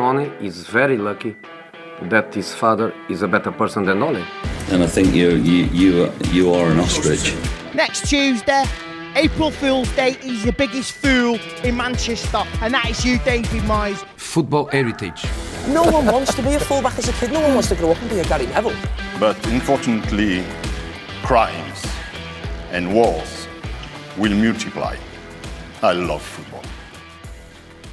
Tony is very lucky that his father is a better person than Ole. And I think you you you you are an ostrich. Next Tuesday, April Fool's Day, he's the biggest fool in Manchester, and that is you, David Moyes. Football heritage. No one wants to be a fullback as a kid. No one wants to grow up and be a Gary Neville. But unfortunately, crimes and wars will multiply. I love football.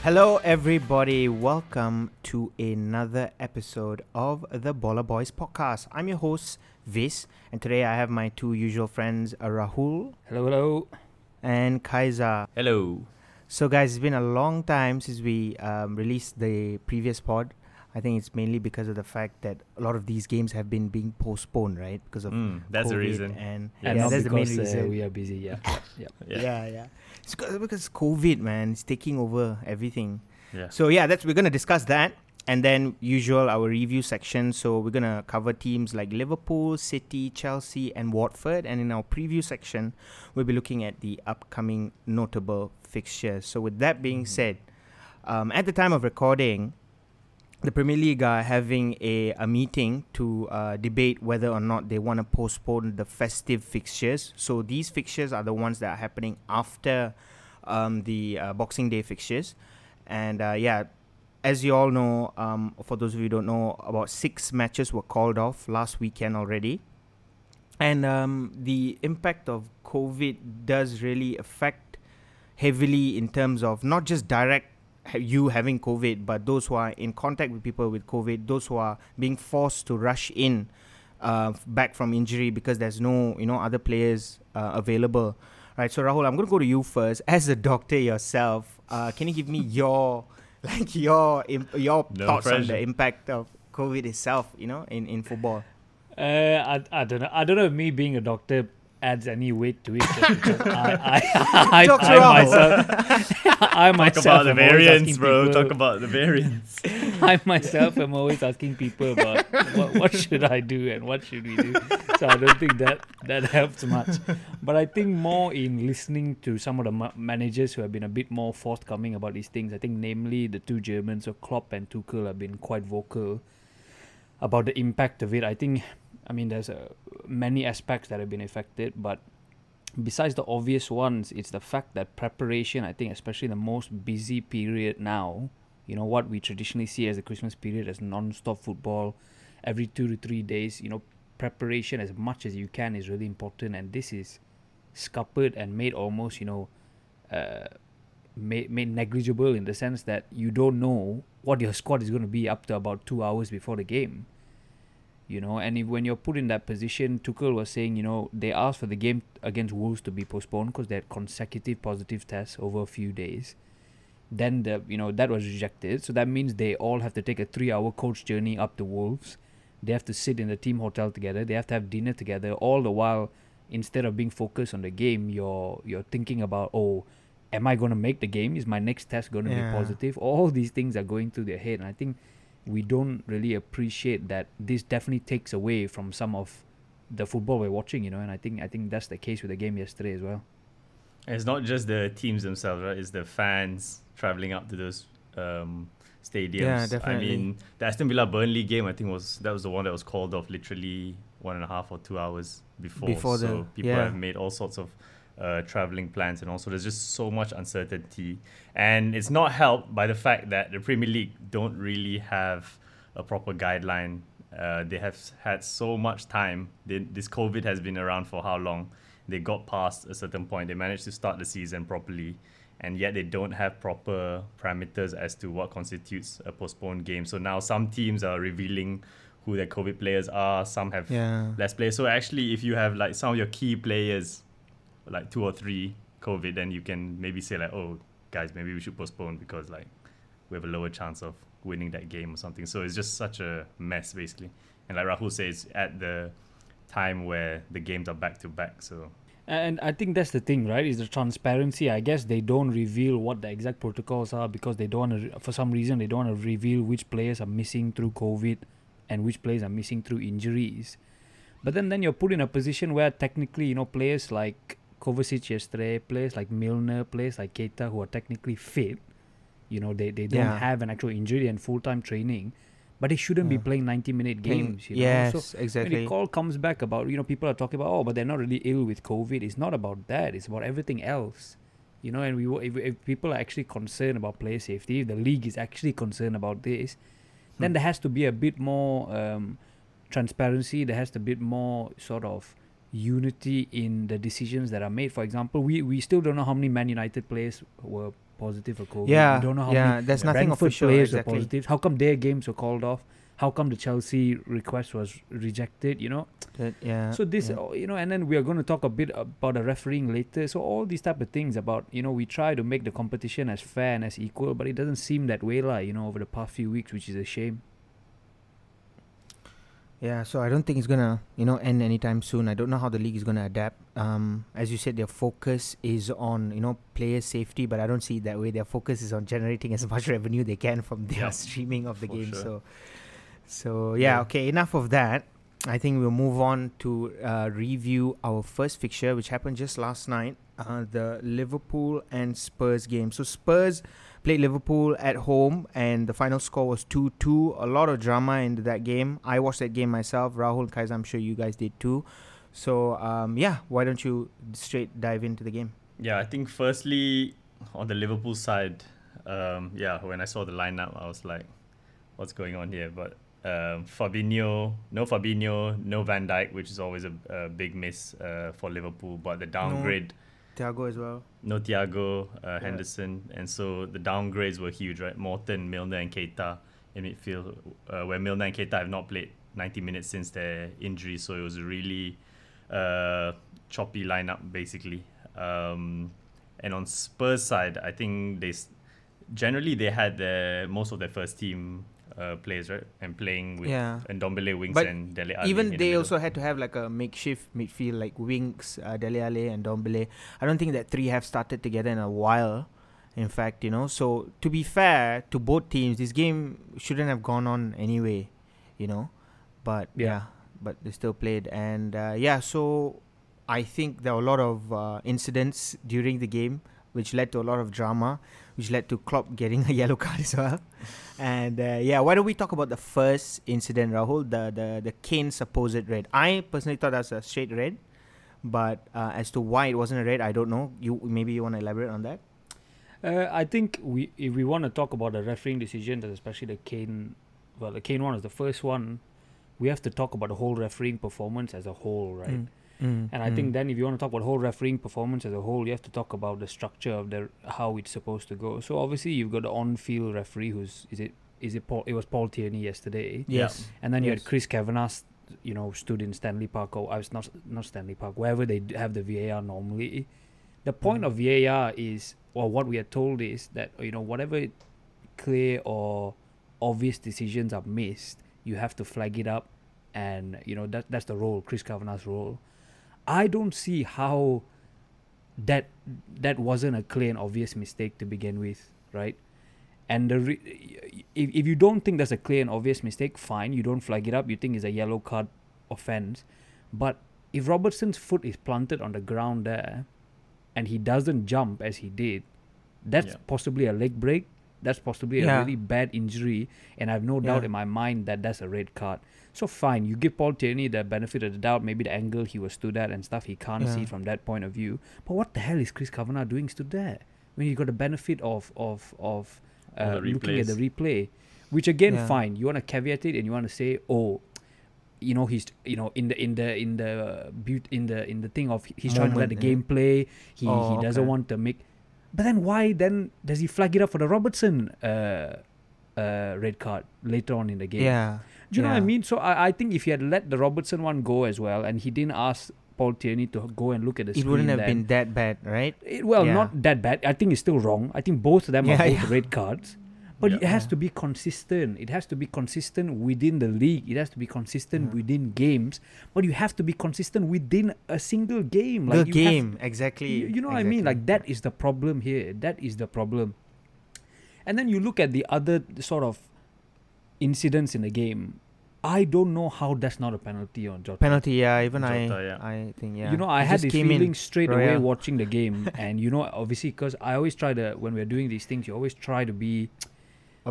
Hello, everybody. Welcome to another episode of the Baller Boys podcast. I'm your host, Vis, and today I have my two usual friends, uh, Rahul Hello, hello. and Kaiser. Hello. So, guys, it's been a long time since we um, released the previous pod. I think it's mainly because of the fact that a lot of these games have been being postponed, right? Because of Mm, that's the reason. And And yeah, that's the main because uh, we are busy. Yeah. yeah. Yeah. yeah, yeah. It's 'cause- because COVID, man, is taking over everything. Yeah. So yeah, that's we're gonna discuss that, and then usual our review section. So we're gonna cover teams like Liverpool, City, Chelsea, and Watford, and in our preview section, we'll be looking at the upcoming notable fixtures. So with that being said, um, at the time of recording. The Premier League are having a, a meeting to uh, debate whether or not they want to postpone the festive fixtures. So these fixtures are the ones that are happening after um, the uh, Boxing Day fixtures. And uh, yeah, as you all know, um, for those of you who don't know, about six matches were called off last weekend already. And um, the impact of COVID does really affect heavily in terms of not just direct you having COVID, but those who are in contact with people with COVID, those who are being forced to rush in uh, back from injury because there's no you know other players uh, available. Right, so Rahul, I'm going to go to you first. As a doctor yourself, uh, can you give me your like your im- your No thoughts on the impact of COVID itself? You know, in in football. Uh, I, I don't know. I don't know if me being a doctor adds any weight to it. just because I, I, I, Dr. I, Rahul. myself, I Talk about the am variants, bro. people- Talk about the variants. I myself am always asking people about what, what should I do and what should we do. So I don't think that that helps much. But I think more in listening to some of the ma- managers who have been a bit more forthcoming about these things. I think namely the two Germans, so Klopp and Tuchel, have been quite vocal about the impact of it. I think, I mean, there's uh, many aspects that have been affected, but besides the obvious ones, it's the fact that preparation, I think, especially the most busy period now, you know, what we traditionally see as the Christmas period as non stop football, every two to three days, you know, preparation as much as you can is really important. And this is scuppered and made almost, you know, uh, made, made negligible in the sense that you don't know what your squad is going to be up to about two hours before the game you know and if, when you're put in that position Tuchel was saying you know they asked for the game against Wolves to be postponed because they had consecutive positive tests over a few days. Then the you know that was rejected. So that means they all have to take a 3 hour coach journey up to Wolves. They have to sit in the team hotel together. They have to have dinner together. All the while instead of being focused on the game you're you're thinking about oh am I going to make the game? Is my next test going to Yeah. be positive? All these things are going through their head. And I think we don't really appreciate that this definitely takes away from some of the football we're watching, you know, and I think I think that's the case with the game yesterday as well. And it's not just the teams themselves, right? It's the fans traveling up to those um, stadiums. Yeah, definitely. I mean, the Aston Villa Burnley game, I think was that was the one that was called off literally one and a half or two hours before. Before the- so people yeah. have made all sorts of uh, traveling plans, and also there's just so much uncertainty, and it's not helped by the fact that the Premier League don't really have a proper guideline. Uh, they have had so much time. They, this COVID has been around for how long? They got past a certain point. They managed to start the season properly, and yet they don't have proper parameters as to what constitutes a postponed game. So now some teams are revealing who their COVID players are. Some have Yeah. less players. So actually, if you have like some of your key players, like two or three COVID, then you can maybe say like, oh, guys, maybe we should postpone because like we have a lower chance of winning that game or something. So it's just such a mess basically. And like Rahul says, at the time where the games are back to back, so And I think that's the thing, right? Is the transparency. I guess they don't reveal what the exact protocols are because they don't want to, for some reason, they don't want to reveal which players are missing through COVID and which players are missing through injuries. But then, then you're put in a position where technically, you know, players like Kovacic yesterday, players like Milner, players like Keita who are technically fit, You know, they, they don't Yeah. have an actual injury and full time training, but they shouldn't be playing 90 minute games. You know? yes, So when exactly. the call comes back about, you know, people are talking about, oh, but they're not really ill with COVID. It's not about that. It's about everything else. You know, and we if, if people are actually concerned about player safety, if the league is actually concerned about this, then Hmm. there has to be a bit more um, transparency. There has to be more sort of unity in the decisions that are made. For example, we, we still don't know how many Man United players were positive for COVID. yeah, we don't know how yeah. many There's nothing Brentford official. players Exactly. were positive. How come their games were called off? How come the Chelsea request was rejected? You know, That- yeah. so this, yeah. you know, and then we are going to talk a bit about the refereeing later. So all these type of things about, you know, we try to make the competition as fair and as equal, but it doesn't seem that way, lah. You know, over the past few weeks, which is a shame. Yeah, so I don't think it's gonna, you know, end anytime soon. I don't know how the league is gonna adapt. Um, as you said, their focus is on, you know, player safety, but I don't see it that way. Their focus is on generating as much revenue they can from their Yeah, streaming of the game. sure. So, so yeah, Yeah. okay. Enough of that. I think we'll move on to uh, review our first fixture, which happened just last night, uh, the Liverpool and Spurs game. So Spurs played Liverpool at home, and the final score was 2 2. A lot of drama into that game. I watched that game myself. Rahul, Kaiser, I'm sure you guys did too. So, um, yeah, why don't you straight dive into the game? Yeah, I think firstly on the Liverpool side, um, yeah, when I saw the lineup, I was like, what's going on here? But um, Fabinho, no Fabinho, no Van Dijk, which is always a, a big miss uh, for Liverpool. But the downgrade, Thiago as well. no Thiago, uh, Henderson, and so the downgrades were huge, right? Morton, Milner, and Keita in midfield, uh, where Milner and Keita have not played 90 minutes since their injury, so it was a really uh, choppy lineup basically. Um, and on Spurs side, I think they generally they had their most of their first team uh, players, right, and playing with Yeah. and Dombele wings But and Dele Alli Even in the they also had to have like a makeshift midfield, like Winks, uh, Dele Alli, and Dombele. I don't think that three have started together in a while. In fact, you know. So to be fair to both teams, this game shouldn't have gone on anyway, you know. But yeah, Yeah. but they still played, and uh, yeah. So I think there were a lot of uh, incidents during the game, which led to a lot of drama, which led to Klopp getting a yellow card as well. And uh, yeah, why don't we talk about the first incident, Rahul? The the the Kane supposed red. I personally thought that was a straight red, but uh, as to why it wasn't a red, I don't know. You maybe you want to elaborate on that? Uh, I think we if we want to talk about the refereeing decisions, especially the Kane, well, the Kane one is the first one. We have to talk about the whole refereeing performance as a whole, right? Mm, Mm, and I think mm. then if you want to talk about whole refereeing performance as a whole, you have to talk about the structure of the how it's supposed to go. So obviously you've got the on-field referee who's is it is it Paul? It was Paul Tierney yesterday, yes, and then you had Chris Kavanagh, you know, stood in Stanley Park or I was not not Stanley Park, wherever they have the VAR normally. The point mm. of VAR is, or what we are told is that you know whatever clear or obvious decisions are missed, you have to flag it up, and you know that that's the role, Chris Kavanagh's role. I don't see how that that wasn't a clear and obvious mistake to begin with, right? And the re- if, if you don't think that's a clear and obvious mistake, fine, you don't flag it up. You think it's a yellow card offense, but if Robertson's foot is planted on the ground there, and he doesn't jump as he did, that's Yeah. possibly a leg break. That's possibly a really bad injury, and I have no doubt Yeah. in my mind that that's a red card. So fine, you give Paul Tierney the benefit of the doubt, maybe the angle he was stood at and stuff he can't see from that point of view. But what the hell is Chris Kavanagh doing stood there? When you got the benefit of of of uh, looking at the replay, which again, Yeah. fine. You want to caveat it and you want to say, oh, you know, he's you know in the in the in the beaut in the in the thing of he's trying to let the Moment, yeah. game play. He Oh, he doesn't okay. want to make. But then why then does he flag it up for the Robertson uh, uh, red card later on in the game? yeah. Do you know what I mean? So I, I think if he had let the Robertson one go as well, and he didn't ask Paul Tierney to go and look at the It screen, wouldn't have then- been that bad, right? it, well, Yeah. not that bad. I think it's still wrong. I think both of them Yeah, are both yeah. red cards. But it has Yeah. to be consistent. It has to be consistent within the league. It has to be consistent Yeah. within games. But you have to be consistent within a single game. the Like you have- game, exactly. you, you know what I mean? Like that is the problem here. That is the problem. And then you look at the other sort of incidents in the game. I don't know how that's not a penalty on Jota. Penalty, yeah. Even Jota, I, yeah. I think, yeah. You know, I He had this came in, feeling straight away watching the game, and you know, obviously, because I always try to when we're doing these things, you always try to be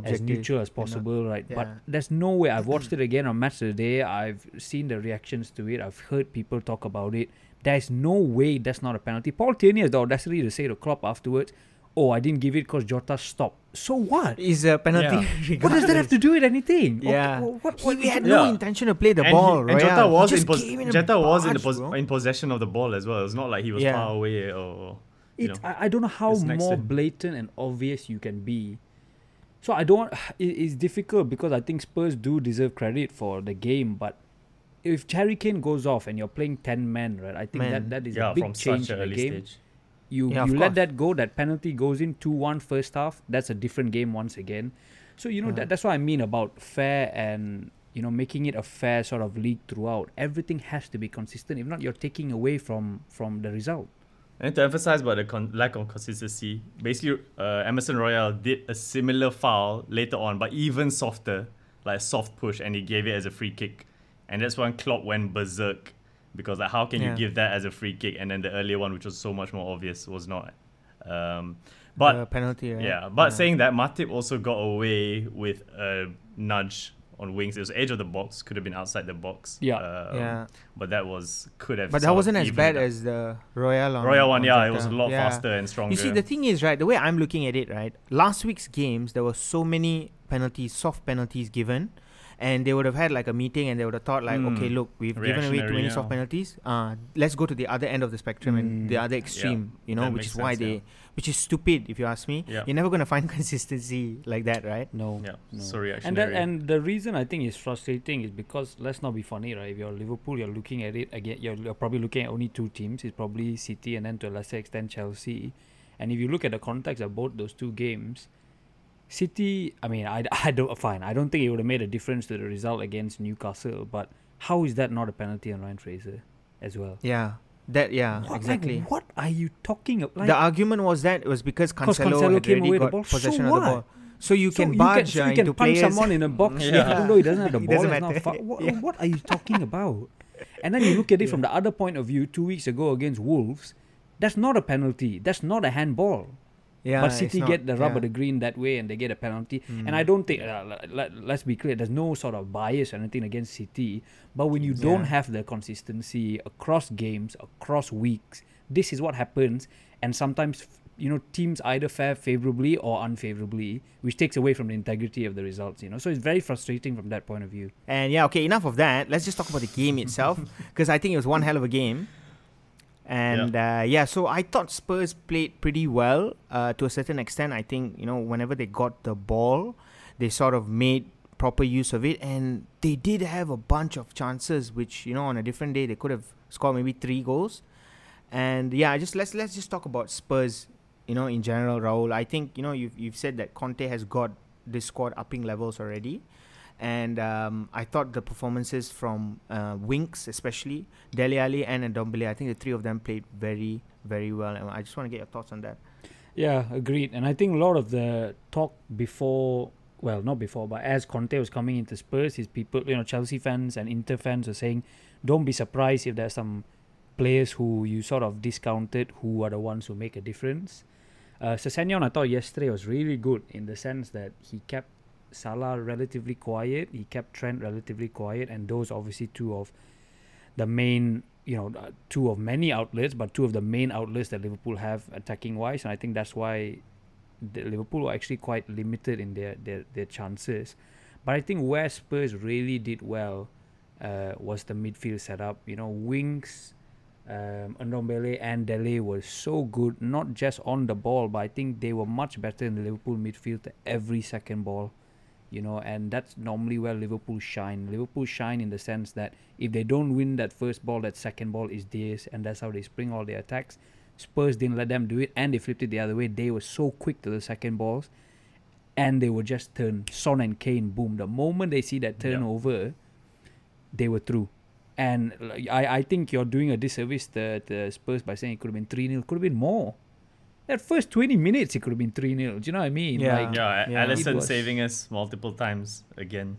as neutral as you know. possible, right? But there's no way. I've watched it again on Match of the Day. I've seen the reactions to it. I've heard people talk about it. There's no way that's not a penalty. Paul Tierney has the audacity to say to Klopp afterwards, "Oh, I didn't give it because Jota stopped." So what? Is a penalty. Yeah. What does that have to do with anything? Okay, Yeah. well, what, He what, had Yeah. no intention to play the and ball, he, and Royal. Jota was in, pos- in and Jota was in the pos- in possession of the ball as well. It's not like he was Yeah. far away or you it, know. I, I don't know how more to- blatant and obvious you can be. So I don't. It, it's difficult because I think Spurs do deserve credit for the game, but if Harry Kane goes off and you're playing ten men, right? I think Man. that that is yeah, a big change such in the early game. stage. You Yeah, you let course. that go. That penalty goes in two one first half. That's a different game once again. So you know Uh-huh. that, that's what I mean about fair and you know making it a fair sort of league throughout. Everything has to be consistent. If not, you're taking away from from the result. And to emphasize about the con- lack of consistency, basically, uh, Emerson Royal did a similar foul later on, but even softer, like a soft push, and he gave it as a free kick. And that's when Klopp went berserk because like, how can Yeah. you give that as a free kick, and then the earlier one, which was so much more obvious, was not. Um, but Uh, penalty, right? yeah, but saying that, Matip also got away with a nudge on wings. It was edge of the box, could have been outside the box. Yeah. Um, Yeah. But that was could have. But that wasn't as bad up. as the Royal on Royal one. on Yeah, it was a lot Yeah. faster and stronger. You see, the thing is, right, the way I'm looking at it, right, last week's games, there were so many penalties, soft penalties given. And they would have had like a meeting and they would have thought, like, Mm. okay, look, we've given away too Reactionary, many soft penalties. Uh, let's go to the other end of the spectrum and the Mm. other extreme, you know, that which makes is why sense, they, yeah. which is stupid, if you ask me. Yeah. You're never going to find consistency like that, right? No. Yeah, no. so And that, and the reason I think is frustrating is because let's not be funny, right? If you're Liverpool, you're looking at it again. You're, you're probably looking at only two teams. It's probably City and then to a lesser extent Chelsea. And if you look at the context of both those two games, City. I mean, I, I don't fine. I don't think it would have made a difference to the result against Newcastle. But how is that not a penalty on Ryan Fraser as well? Yeah. That, yeah, What- like, exactly. what are you talking about? Like, the argument was that it was because Cancelo, Cancelo had came already away the got ball. So possession of the ball. So you So can barge so uh, you can into punch players. someone in a box, Yeah. even though he doesn't have the ball. doesn't It's not matter. fou- what, Yeah. what are you talking about? And then you look at it from the other point of view. Two weeks ago against Wolves, that's not a penalty. That's not a handball. Yeah, but City not- get the rub yeah. of the green that way, and they get a penalty. And Mm. I don't think. Uh, let, let's be clear. There's no sort of bias or anything against City. But when you don't have the consistency across games, across weeks, this is what happens. And sometimes, you know, teams either fare favorably or unfavorably, which takes away from the integrity of the results. You know, so it's very frustrating from that point of view. And yeah, okay, enough of that. Let's just talk about the game itself because I think it was one hell of a game. And yeah. Uh, yeah, so I thought Spurs played pretty well uh, to a certain extent. I think you know whenever they got the ball, they sort of made proper use of it, and they did have a bunch of chances. Which you know on a different day they could have scored maybe three goals. And yeah, just let's let's just talk about Spurs. You know, in general, Rahul. I think you know you've you've said that Conte has got this squad upping levels already and um, I thought the performances from uh, Winks, especially Dele Alli and Ndombele, I think the three of them played very, very well. And I just want to get your thoughts on that. Yeah, agreed. And I think a lot of the talk before, well, not before, but as Conte was coming into Spurs, his people, you know, Chelsea fans and Inter fans were saying, don't be surprised if there's some players who you sort of discounted who are the ones who make a difference. Uh, Sessegnon, I thought yesterday was really good in the sense that he kept Salah relatively quiet, he kept Trent relatively quiet, and those obviously two of the main, you know, two of many outlets, but two of the main outlets that Liverpool have attacking wise, and I think that's why Liverpool were actually quite limited in their their, their chances. But I think where Spurs really did well uh, was the midfield setup. You know, Winks, um, Ndombele and Dele were so good, not just on the ball, but I think they were much better in the Liverpool midfield every second ball. You know, and that's normally where Liverpool shine. Liverpool shine in the sense that if they don't win that first ball, that second ball is theirs, and that's how they spring all their attacks. Spurs didn't let them do it, and they flipped it the other way. They were so quick to the second balls, and they would just turn. Son and Kane, boom. The moment they see that turnover, they were through. And I, I think you're doing a disservice to Spurs by saying it could have been 3 0. Could have been more. That first 20 minutes, it could have been 3 0. Do you know what I mean? Yeah. Like, yeah, Yeah. Alisson saving us multiple times again.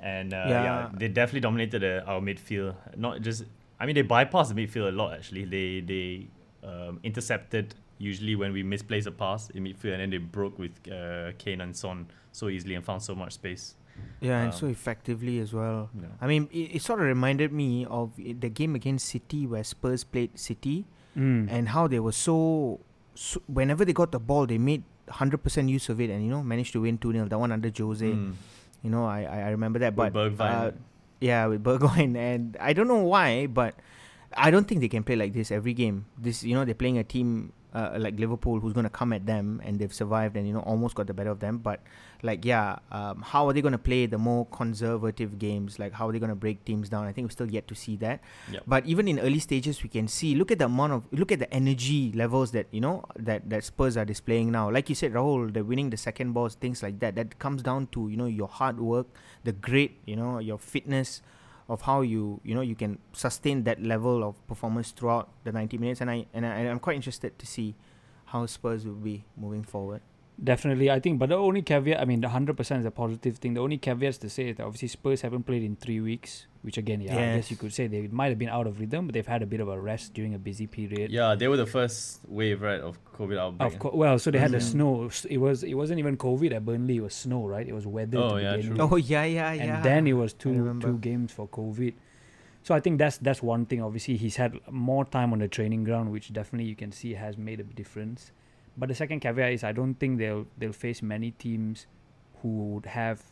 and uh, Yeah. yeah. they definitely dominated uh, our midfield. Not just, I mean, they bypassed the midfield a lot. Actually, they they um, intercepted usually when we misplaced a pass in midfield, and then they broke with uh, Kane and Son so easily and found so much space. Yeah, and Um, so effectively as well. Yeah. I mean, it, it sort of reminded me of the game against City where Spurs played City Mm. and how they were so, so whenever they got the ball, they made 100% use of it and, you know, managed to win 2 0. That one under Jose. Mm. You know, I, I remember that. With But uh, yeah, with Bergwijn, and I don't know why, but I don't think they can play like this every game. This, you know, they're playing a team uh, like Liverpool who's going to come at them, and they've survived and you know almost got the better of them. But like, yeah, um, how are they going to play the more conservative games? Like, how are they going to break teams down? I think we're still yet to see that. Yep. But even in early stages, we can see. Look at the amount of, look at the energy levels that you know that that Spurs are displaying now. Like you said, Rahul, they're winning the second balls, things like that. That comes down to you know your hard work, the grit, you know your fitness, of how you you know you can sustain that level of performance throughout the 90 minutes. And I and, I, and I'm quite interested to see how Spurs will be moving forward. Definitely, I think. But the only caveat, I mean, the hundred percent is a positive thing. The only caveat to say is that obviously Spurs haven't played in three weeks, which again, yeah, I guess you could say they might have been out of rhythm, but they've had a bit of a rest during a busy period. Yeah, they were the first wave, right, of COVID outbreak. Of course, well, so they had the Mhm. snow. It was it wasn't even COVID at Burnley. It was snow, right? It was weather. Oh, to yeah, begin true. Oh yeah, yeah, yeah. and then it was two two games for COVID. So I think that's that's one thing. Obviously, he's had more time on the training ground, which definitely you can see has made a difference. But the second caveat is I don't think they'll they'll face many teams who would have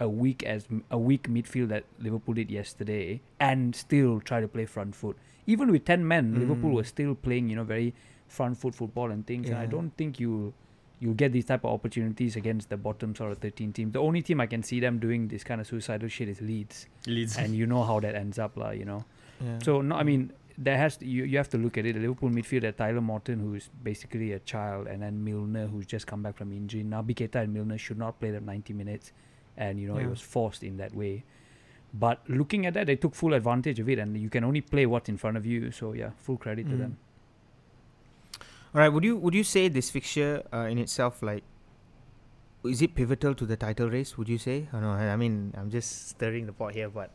a weak as a weak midfield that Liverpool did yesterday and still try to play front foot. Even with ten men, Liverpool Mm. was still playing you know very front foot football and things. And I don't think you you'll get these type of opportunities against the bottom sort of 13 teams. The only team I can see them doing this kind of suicidal shit is Leeds, Leeds. and you know how that ends up, lah. You know. Yeah. So no, I mean there has to, you you have to look at it. The Liverpool midfield, at Tyler Morton, who's basically a child, and then Milner, who's just come back from injury. Now Keita and Milner should not play the 90 minutes, and you know Yeah. it was forced in that way. But looking at that, they took full advantage of it, and you can only play what's in front of you. So yeah, full credit to Mm. them. All right. Would you would you say this fixture uh, in itself like is it pivotal to the title race? Would you say? I know. I I mean, I'm just stirring the pot here, but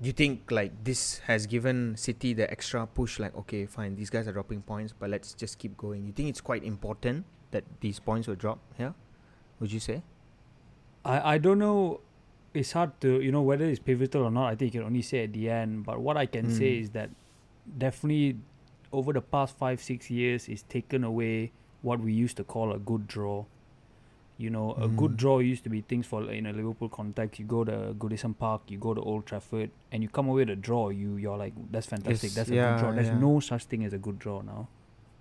do you think like this has given City the extra push? Like, okay, fine, these guys are dropping points, but let's just keep going. You think it's quite important that these points will drop here? Would you say? I, I don't know. It's hard to you know whether it's pivotal or not. I think you can only say at the end. But what I can say Mm. is that definitely over the past five six years, it's taken away what we used to call a good draw. You know, a good Mm. draw used to be things for in a Liverpool context. You go to Goodison Park, you go to Old Trafford, and you come away with a draw. You you're like, that's fantastic. Yes, that's a good draw. There's yeah. no such thing as a good draw now.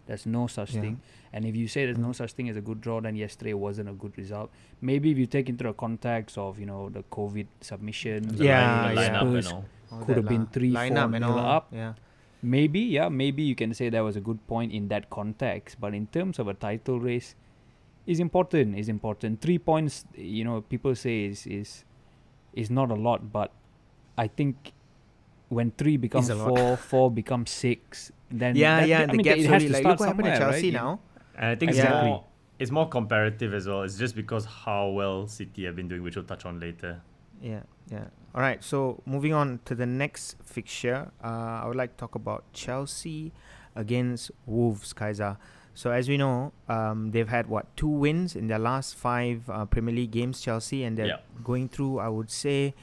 There's no such Yeah. thing. And if you say there's no Mm. such thing as a good draw, then yesterday wasn't a good result. Maybe if you take into the context of you know the COVID submissions, The Yeah, line- the yeah. lineup and Spurs, all. All Could have been three, line four up and nil all. up. Yeah. maybe yeah, maybe you can say that was a good point in that context. But in terms of a title race, is important. Is important. Three points, you know, people say is is is not a lot, but I think when three becomes four, four becomes six, then Yeah, that- yeah. I And the mean, gap it has to like start look what happened to somewhere, Chelsea right? now. And I think Exactly. it's more it's more comparative as well. It's just because how well City have been doing, which we'll touch on later. Yeah, yeah. All right. So moving on to the next fixture, uh, I would like to talk about Chelsea against Wolves, Kaiser. So as we know, um, they've had what two wins in their last five uh, Premier League games, Chelsea, and they're Yeah. going through. I would say,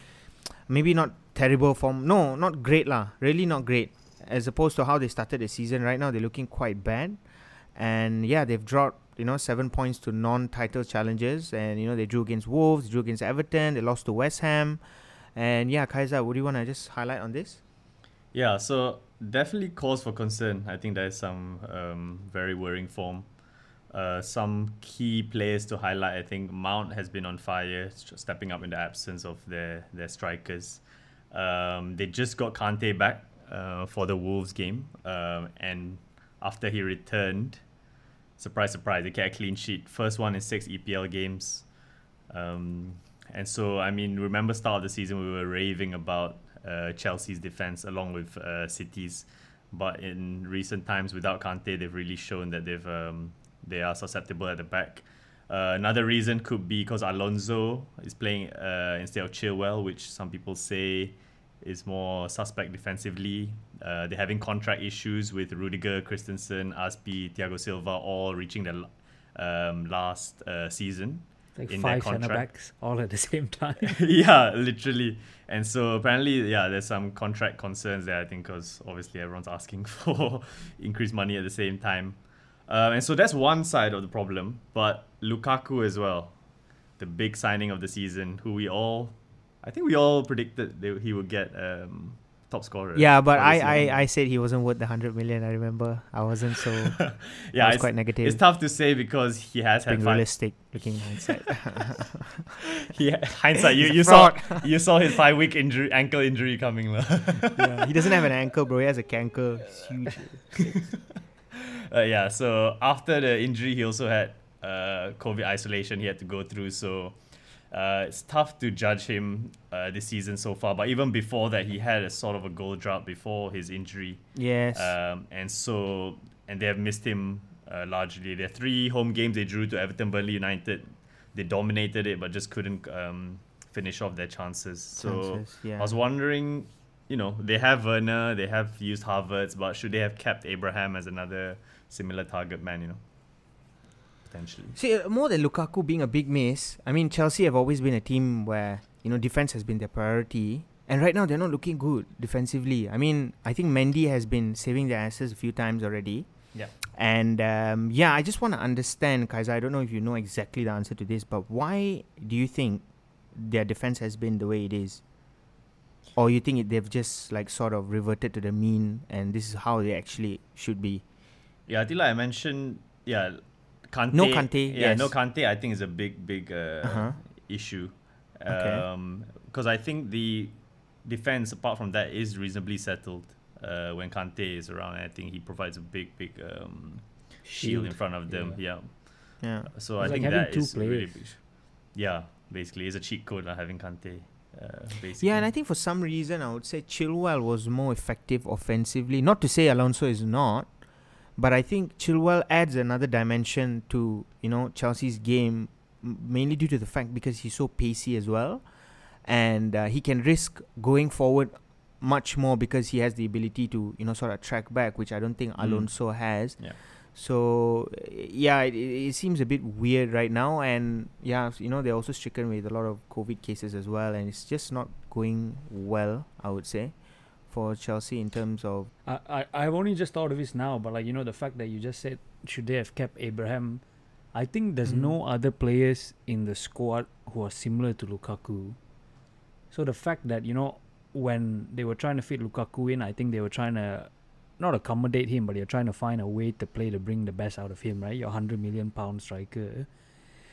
maybe not terrible form. No, not great lah. Really not great. As opposed to how they started the season. Right now, they're looking quite bad. And yeah, they've dropped you know seven points to non-title challenges, and you know they drew against Wolves, drew against Everton, they lost to West Ham, and yeah, Kaiser, would you want to just highlight on this? Yeah, so definitely cause for concern. I think there's some um, very worrying form. Uh, some key players to highlight. I think Mount has been on fire, stepping up in the absence of their their strikers. Um, they just got Kante back uh, for the Wolves game, um, and after he returned, surprise, surprise, they get a clean sheet. First one in six EPL games. Um, and so, I mean, remember start of the season we were raving about Chelsea's defense along with uh, City's, but in recent times without Kante, they've really shown that they've um, they are susceptible at the back. Uh, another reason could be because Alonso is playing uh, instead of Chilwell, which some people say is more suspect defensively. Uh, they're having contract issues with Rudiger, Christensen, Azpi, Thiago Silva, all reaching their um, last uh, season Like in five centre contract. backs all at the same time. yeah, literally. And so apparently, yeah, there's some contract concerns there. I think because obviously everyone's asking for increased money at the same time, um, and so that's one side of the problem. But Lukaku as well, the big signing of the season, who we all, I think we all predicted that he would get um, top scorer. Yeah, but I, I. I said he wasn't worth the hundred million. I remember I wasn't so. yeah, was it's, quite negative. It's tough to say because he has had five, realistic, looking hindsight. he hindsight. You, you saw you saw his five week injury ankle injury coming. yeah, he doesn't have an ankle, bro. He has a canker. It's huge. Uh, yeah, so after the injury, he also had uh, COVID isolation he had to go through. So uh, it's tough to judge him uh, this season so far. But even before that, he had a sort of a goal drought before his injury. Yes. Um, and so, and they have missed him uh, largely. Their three home games they drew to Everton, Burnley United. They dominated it, but just couldn't um, finish off their chances. So Chances, yeah. I was wondering, you know, they have Werner, they have used Havertz, but should they have kept Abraham as another similar target man? You know, potentially. See, uh, more than Lukaku being a big miss, I mean, Chelsea have always been a team where, you know, defense has been their priority. And right now, they're not looking good defensively. I mean, I think Mendy has been saving their asses a few times already. Yeah. And um, yeah, I just want to understand, Kaiser. I don't know if you know exactly the answer to this, but why do you think their defense has been the way it is? Or you think it, they've just like sort of reverted to the mean and this is how they actually should be? Yeah, I think like I mentioned, yeah, Kante. No Kante, Yeah, no yes. Kante. I think is a big, big uh, Uh-huh. issue. Okay. Um, because I think the defense, apart from that, is reasonably settled. Uh, when Kante is around, I think he provides a big, big um, shield in front of them. Yeah. Yeah. So I like think having that two is really players. big. Yeah, basically, it's a cheat code like having Kante. Uh. Yeah, and I think for some reason I would say Chilwell was more effective offensively. Not to say Alonso is not, but I think Chilwell adds another dimension to you know Chelsea's game, m- mainly due to the fact because he's so pacey as well, and uh, he can risk going forward much more because he has the ability to you know sort of track back, which I don't think Mm. Alonso has. Yeah. So yeah, it, it it seems a bit weird right now, and yeah, you know they're also stricken with a lot of COVID cases as well, and it's just not going well. I would say for Chelsea in terms of I, I I've only just thought of this now, but like you know the fact that you just said should they have kept Abraham, I think there's Mhm. no other players in the squad who are similar to Lukaku. So the fact that you know when they were trying to fit Lukaku in, I think they were trying to not accommodate him, but they're trying to find a way to play to bring the best out of him, right? Your hundred million pound striker.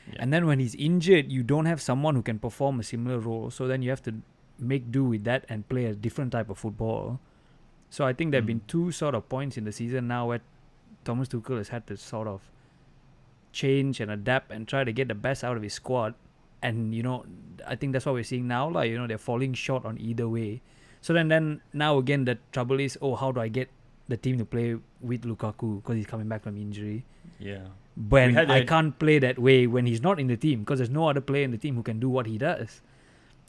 Yeah. And then when he's injured, you don't have someone who can perform a similar role. So then you have to make do with that and play a different type of football. So I think there have been Mm. two sort of points in the season now where Thomas Tuchel has had to sort of change and adapt and try to get the best out of his squad. And you know, I think that's what we're seeing now. Like you know, they're falling short on either way. So then, then now again, the trouble is, oh, how do I get the team to play with Lukaku because he's coming back from injury? yeah. When I can't play that way when he's not in the team because there's no other player in the team who can do what he does.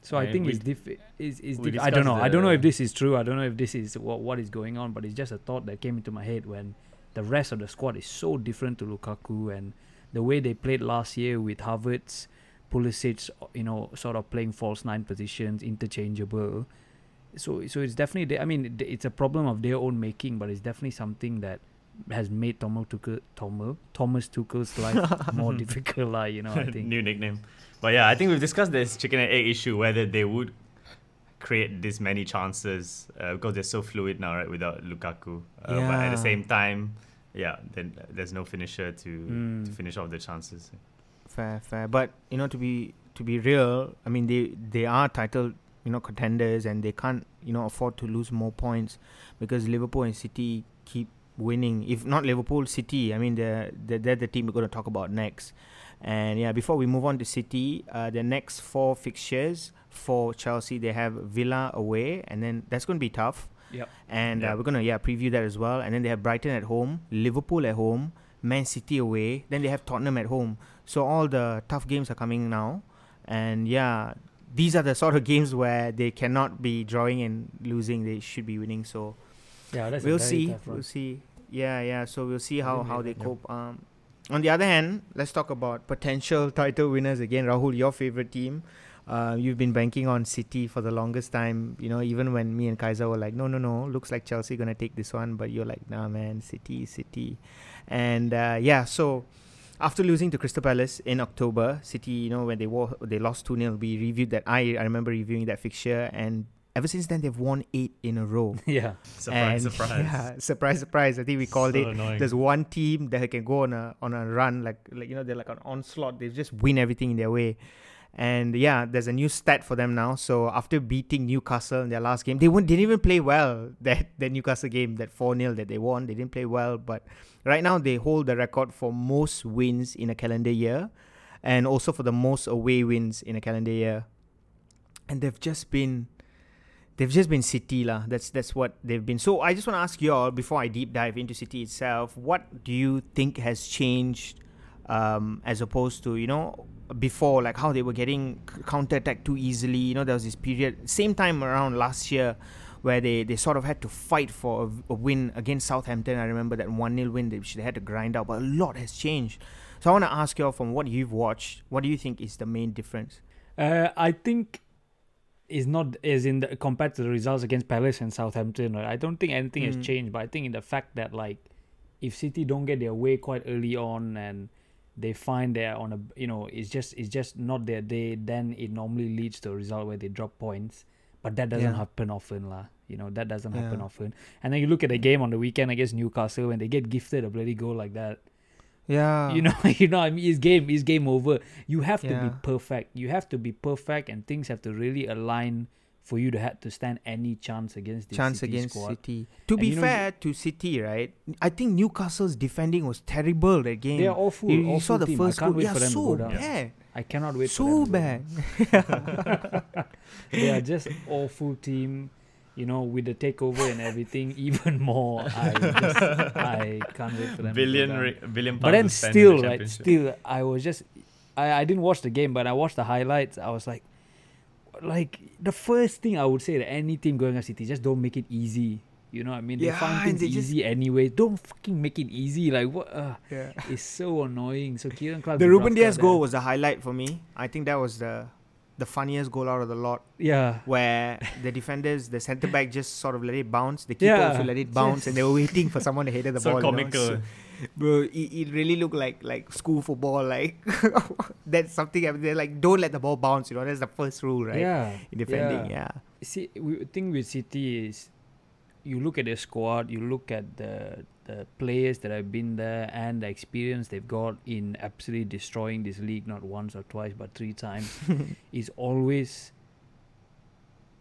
So I And think it's diff- is is diff- I don't know. I don't know if this is true. I don't know if this is what what is going on, but it's just a thought that came into my head when the rest of the squad is so different to Lukaku and the way they played last year with Havertz, Pulisic, you know, sort of playing false nine positions, interchangeable. So so it's definitely I mean it's a problem of their own making, but it's definitely something that has made Tomo Tuchel, Tomo, Thomas Tuchel's life more difficult, lah, you know, I think. New nickname. But yeah, I think we've discussed this chicken and egg issue whether they would create this many chances uh, because they're so fluid now, right? Without Lukaku, uh, but at the same time, yeah, then there's no finisher to Mm. to finish off the chances. fair, fair. But you know, to be to be real, I mean they they are title you know contenders and they can't you know afford to lose more points because Liverpool and City keep winning. If not Liverpool, City. I mean they're they're, they're the team we're going to talk about next. And yeah, before we move on to City, uh, the next four fixtures for Chelsea, they have Villa away, and then that's going to be tough. Yep. And Yeah. uh, we're gonna yeah preview that as well. And then they have Brighton at home, Liverpool at home, Man City away, then they have Tottenham at home. So all the tough games are coming now, and yeah, these are the sort of games where they cannot be drawing and losing. They should be winning. So Yeah, that's we'll see. We'll see. Yeah, yeah. So we'll see how, how they cope. Um, on the other hand, let's talk about potential title winners again. Rahul, your favorite team. Uh, you've been banking on City for the longest time. You know, even when me and Kaiser were like, no, no, no, looks like Chelsea gonna take this one, but you're like, nah, man, City, City, and uh, yeah. So after losing to Crystal Palace in October, City, you know, when they wo- they lost two 0 we reviewed that. I I remember reviewing that fixture, and ever since then they've won eight in a row. Yeah. Surprise, And, surprise. Yeah, surprise, surprise. I think we called So it. annoying. There's one team that can go on a on a run, like like you know, they're like an onslaught. They just win everything in their way. And yeah, there's a new stat for them now. So after beating Newcastle in their last game, they won, didn't even play well. That that Newcastle game, that four 0 that they won, they didn't play well. But right now they hold the record for most wins in a calendar year, and also for the most away wins in a calendar year. And they've just been they've just been City lah. That's that's what they've been. So I just want to ask you all before I deep dive into City itself, what do you think has changed um, as opposed to you know before, like how they were getting counter attack too easily. You know, there was this period same time around last year. Where they, they sort of had to fight for a, a win against Southampton. I remember that 1 0 win that they had to grind out, but a lot has changed. So I want to ask you all from what you've watched, what do you think is the main difference? Uh, I think is not as in the, compared to the results against Palace and Southampton. Right? I don't think anything has Mm. changed, but I think in the fact that like if City don't get their way quite early on and they find they're on a you know it's just it's just not their day, then it normally leads to a result where they drop points. But that doesn't Yeah. happen often, lah. You know that doesn't happen often. And then you look at the game on the weekend against Newcastle when they get gifted a bloody goal like that. Yeah. You know, you know, I mean, it's game, it's game over. You have to be perfect. You have to be perfect, and things have to really align for you to have to stand any chance against this chance City against squad. City. To And be you know, fair to City, right? I think Newcastle's defending was terrible that game. They are awful. You, awful saw the team. first goal. wait yeah, for them so to go down. bad. I cannot wait. for So bad. they are just awful team. You know, with the takeover and everything, even more. I just, I can't wait for them. billion, to ri- billion but pounds then to spend in still the right still i was just I, I didn't watch the game but i watched the highlights. I was like like the first thing i would say to any team going to city just don't make it easy. You know what i mean? They find things they just- easy anyway. Don't fucking make it easy. Like what uh, Yeah. it's so annoying. So Ciaran Clark The Ruben Dubravka Dias goal was the highlight for me. I think that was the the funniest goal out of the lot, yeah where the defenders, the centre back, just sort of let it bounce. The keeper Yeah, also let it bounce, and they were waiting for someone to head the so ball. you know. comical. So- bro, it, it really looked like like school football. Like that's something. I mean, they're like, don't let the ball bounce. You know, that's the first rule, right? yeah In defending, yeah. see we thing with city is you look at the squad you look at the the players that have been there and the experience they've got in absolutely destroying this league not once or twice but three times is always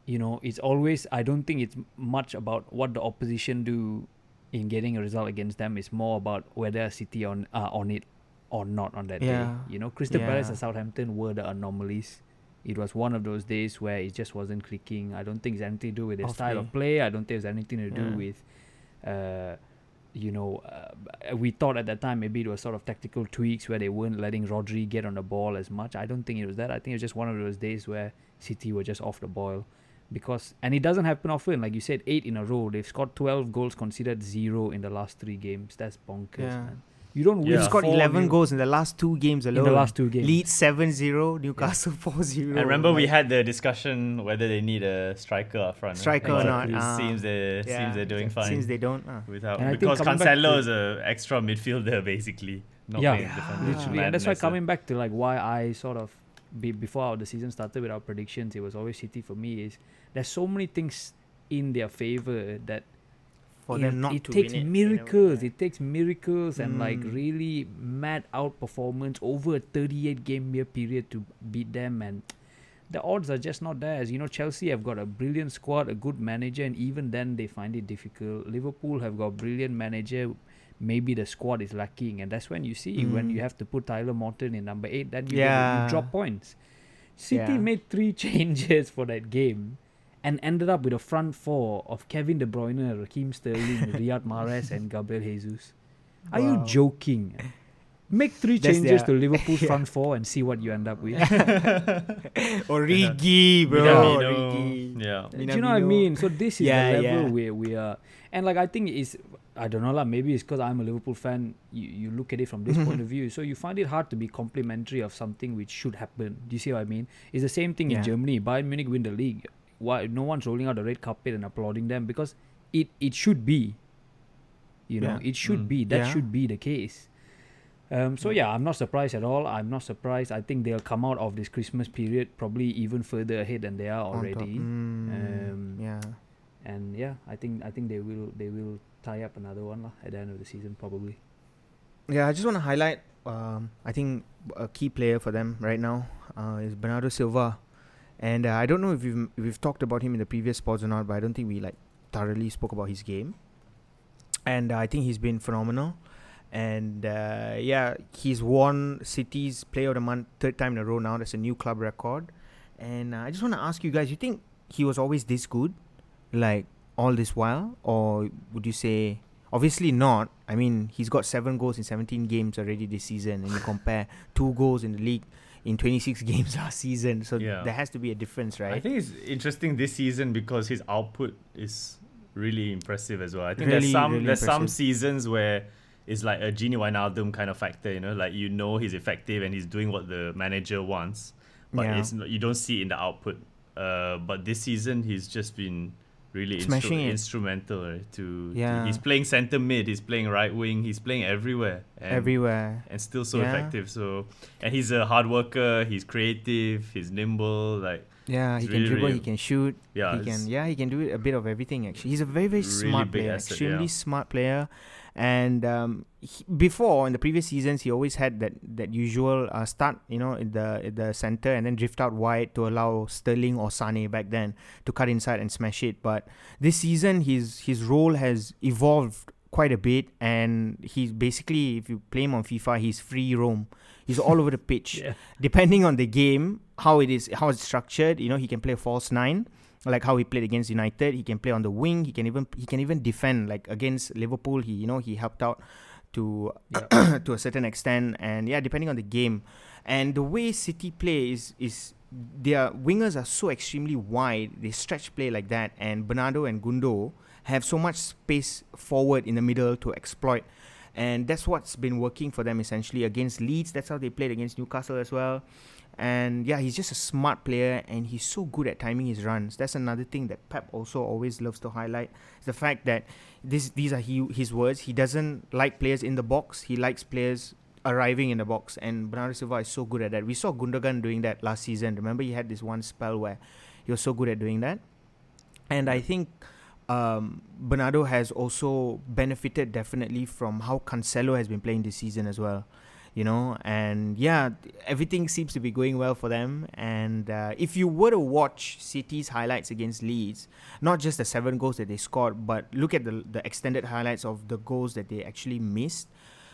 you know it's always i don't think it's much about what the opposition do in getting a result against them it's more about whether a city on uh, on it or not on that Yeah. day you know crystal palace and southampton were the anomalies it was one of those days where it just wasn't clicking. I don't think it's anything to do with their style of play. I don't think it's anything to do Yeah. with, uh, you know, uh, we thought at that time maybe it was sort of tactical tweaks where they weren't letting Rodri get on the ball as much. I don't think it was that. I think it was just one of those days where City were just off the boil. Because and it doesn't happen often. Like you said, eight in a row. They've scored twelve goals, considered zero in the last three games. That's bonkers, Yeah. man. You don't win. Yeah. We've scored four 11 nil goals in the last two games alone. in the last two games. Leeds 7-0, Newcastle 4-0. I remember we had the discussion whether they need a striker up front. right? Striker or not, It ah. seems they yeah, seems they're doing fine Since they don't. Uh. without And because coming Cancelo is a extra midfielder basically. Not Yeah, playing defender. literally, and that's why uh, coming back to like why I sort of be, before the season started with our predictions, it was always City for me. Is there's so many things in their favor that For it, them not it to takes win it. miracles. It takes miracles and like Mm. really mad outperformance over a 38 game year period to beat them and. The odds are just not there. As you know, Chelsea have got a brilliant squad, a good manager, and even then they find it difficult. Liverpool have got brilliant manager, maybe the squad is lacking, and that's when you see when Mm. you have to put Tyler Morton in number eight, then you, Yeah. you drop points. City Yeah. made three changes for that game, and ended up with a front four of Kevin De Bruyne, Raheem Sterling, Riyad Mahrez, and Gabriel Jesus. Are you joking? Make three That's changes their- to Liverpool yeah. front four and see what you end up with. Origi, bro. Minamino, Origi. yeah. Do you know what I mean? So this is Yeah, the level yeah. where we are, and like I think it's I don't know lah. Maybe it's because I'm a Liverpool fan. You you look at it from this point of view, so you find it hard to be complimentary of something which should happen. Do you see what I mean? It's the same thing Yeah. in Germany. Bayern Munich win the league. Why no one's rolling out the red carpet and applauding them because it it should be. You know, Yeah. it should Mm. be. That Yeah. should be the case. Um, so yeah, I'm not surprised at all. I'm not surprised. I think they'll come out of this Christmas period probably even further ahead than they are already. Mm, Um, yeah. and yeah, I think I think they will they will tie up another one lah at the end of the season probably. Yeah, I just want to highlight. Um, I think a key player for them right now uh, is Bernardo Silva, and uh, I don't know if we've if we've talked about him in the previous sports or not, but I don't think we like thoroughly spoke about his game. And uh, I think he's been phenomenal, and uh, yeah, he's won City's Player of the Month third time in a row now. That's a new club record, and uh, I just want to ask you guys: You think he was always this good, like all this while, or would you say? Obviously not. I mean, he's got seven goals in 17 games already this season, and you compare two goals in the league in 26 games last season. So Yeah. there has to be a difference, right? I think it's interesting this season because his output is really impressive as well. I think Really, there's some really there's some seasons where it's like a Gini Wijnaldum kind of factor, you know, like you know he's effective and he's doing what the manager wants, but Yeah. it's you don't see it in the output. Uh, but this season he's just been really instru- Smashing instrumental right, to, to- Yeah. he's playing center mid, he's playing right wing, he's playing everywhere. And Everywhere. and still so Yeah. effective. So and he's a hard worker, he's creative, he's nimble, like Yeah, he can really, dribble, he can shoot. yeah, he can yeah, he can do it a bit of everything actually. He's a very very Really smart player, asset, extremely yeah. smart player. And um, he, before in the previous seasons, he always had that that usual uh, start, you know, in the in the center and then drift out wide to allow Sterling or Sane back then to cut inside and smash it. But this season, his his role has evolved quite a bit, and he's basically, if you play him on FIFA, he's free roam. He's all over the pitch Yeah. depending on the game, how it is, how it's structured. You know, he can play a false nine, like how he played against United. He can play on the wing. He can even he can even defend. Like against Liverpool, he you know he helped out to to a certain extent. And yeah, depending on the game, and the way City play is is their wingers are so extremely wide. They stretch play like that, and Bernardo and Gundo have so much space forward in the middle to exploit and that's what's been working for them essentially against Leeds. That's how they played against Newcastle as well. And yeah, he's just a smart player, and he's so good at timing his runs. That's another thing that Pep also always loves to highlight: is the fact that this these are he, his words. He doesn't like players in the box. He likes players arriving in the box, and Bernardo Silva is so good at that. We saw Gundogan doing that last season. Remember, he had this one spell where he was so good at doing that. And I think um, Bernardo has also benefited definitely from how Cancelo has been playing this season as well. You know, and yeah, everything seems to be going well for them. And uh, if you were to watch City's highlights against Leeds, not just the seven goals that they scored, but look at the the extended highlights of the goals that they actually missed.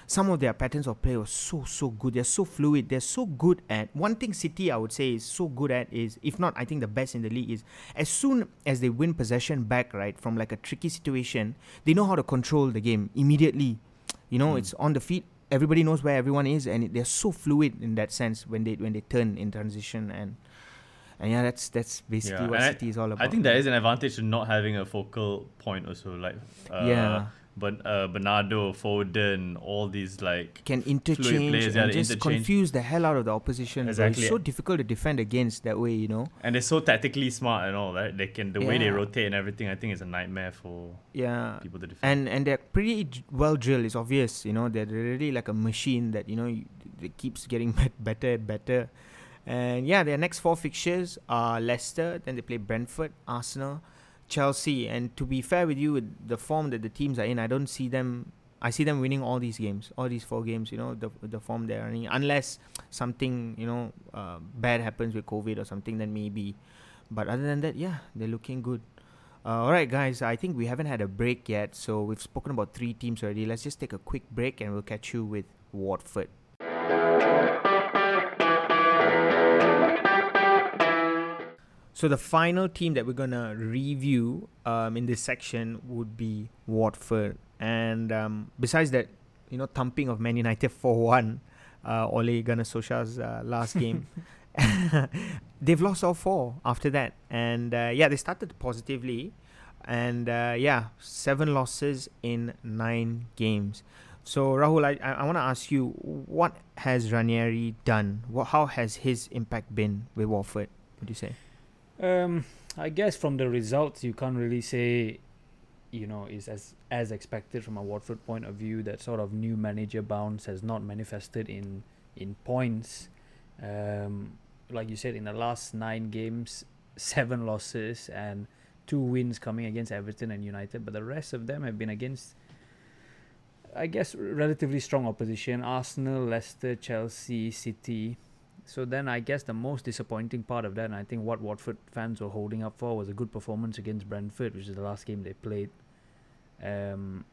Some of their patterns of play were so so good. They're so fluid. They're so good at one thing. City, I would say, is so good at is if not, I think the best in the league is as soon as they win possession back, right, from like a tricky situation, they know how to control the game immediately. You know, it's on the feet. Everybody knows where everyone is, and it, they're so fluid in that sense when they when they turn in transition and and yeah, that's that's basically Yeah, what and I- City is all about. I think there is an advantage to not having a focal point also, like uh, Yeah. But uh, Bernardo, Foden, all these like can interchange players, and just interchange. confuse the hell out of the opposition. Exactly. It's so difficult to defend against that way, you know. and they're so tactically smart and all that. They can the way they rotate and everything. I think is a nightmare for Yeah. people to defend. and and they're pretty well drilled. It's obvious, you know. They're really like a machine that you know you, it keeps getting bet- better and better. And yeah, their next four fixtures are Leicester, then they play Brentford, Arsenal, Chelsea. And to be fair with you, with the form that the teams are in, I don't see them. I see them winning all these games, all these four games. You know, the the form they're running, unless something you know uh, bad happens with COVID or something, then maybe. But other than that, yeah, they're looking good. Uh, all right, guys. I think we haven't had a break yet, so we've spoken about three teams already. Let's just take a quick break, and we'll catch you with Watford. So the final team that we're gonna review um, in this section would be Watford, and um, besides that, you know thumping of Man United four one, uh, Ole Gunnar Solskjaer's uh, last game. They've lost all four after that, and uh, yeah, they started positively, and uh, yeah, seven losses in nine games. So Rahul, I I, want to ask you, what has Ranieri done? What how has his impact been with Watford? What do you say? Um, I guess from the results, you can't really say, you know, is as as expected from a Watford point of view. That sort of new manager bounce has not manifested in in points. Um, like you said, in the last nine games, seven losses and two wins coming against Everton and United, but the rest of them have been against. I guess relatively strong opposition: Arsenal, Leicester, Chelsea, City. So then I guess the most disappointing part of that, and I think what Watford fans were holding up for, was a good performance against Brentford, which is the last game they played. Um,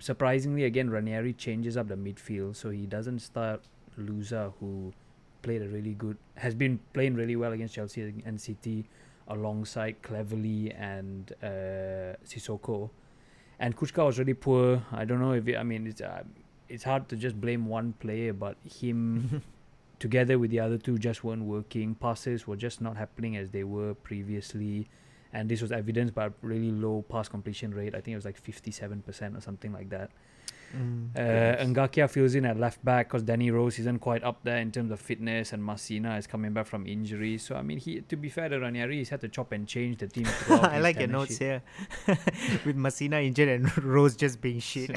surprisingly, again, Ranieri changes up the midfield, so he doesn't start Louza, who played a really good, has been playing really well against Chelsea and City, alongside Cleverley and uh, Sissoko. And Kucka was really poor. I don't know if it, I mean it's uh, it's hard to just blame one player, but him together with the other two just weren't working. Passes were just not happening as they were previously. And this was evidenced by a really low pass completion rate. I think it was like 57% or something like that. Uh, Ngakia fills in at left back because Danny Rose isn't quite up there in terms of fitness, and Masina is coming back from injury. So I mean, he to be fair to Ranieri, he's had to chop and change the team. I like your notes sheet. here, with Masina injured and Rose just being shit.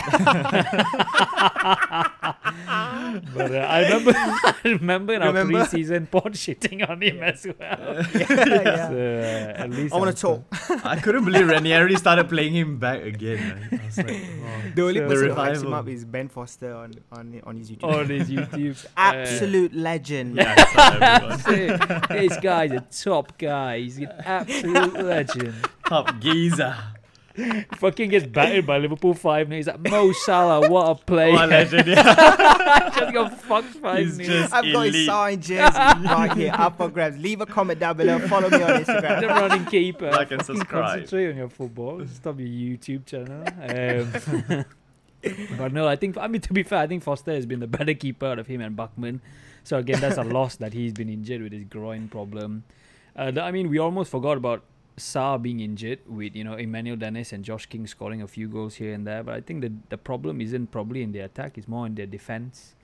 But uh, I remember, I remember in our Remember? preseason pod shitting on him as well. yeah. So, uh, at least I want to talk. I couldn't believe Ranieri started playing him back again. man. I was like, wow. The only So- person The who hypes him revival. up is Ben Foster on on on his YouTube. on his YouTube. Absolute legend. Yeah, I saw everyone. Uh, this guy's a top guy. He's an absolute legend. Top geezer. Fucking gets battered by Liverpool 5 and He's like, Mo Salah, what a player. What a legend, yeah. just got fucked 5 He's just I've got his elite. signed jersey right here, up for grabs. Leave a comment down below. Follow me on Instagram. the Instagram. running keeper. Like and Fucking subscribe. Concentrate on your football. Stop your YouTube channel. Um, but no, I think, I mean, to be fair, I think Foster has been the better keeper out of him and Bachmann. So again, that's a loss that he's been injured with his groin problem. Uh, I mean, we almost forgot about Sarr being injured with, you know, Emmanuel Dennis and Josh King scoring a few goals here and there. But I think the, the problem isn't probably in their attack, it's more in their defense.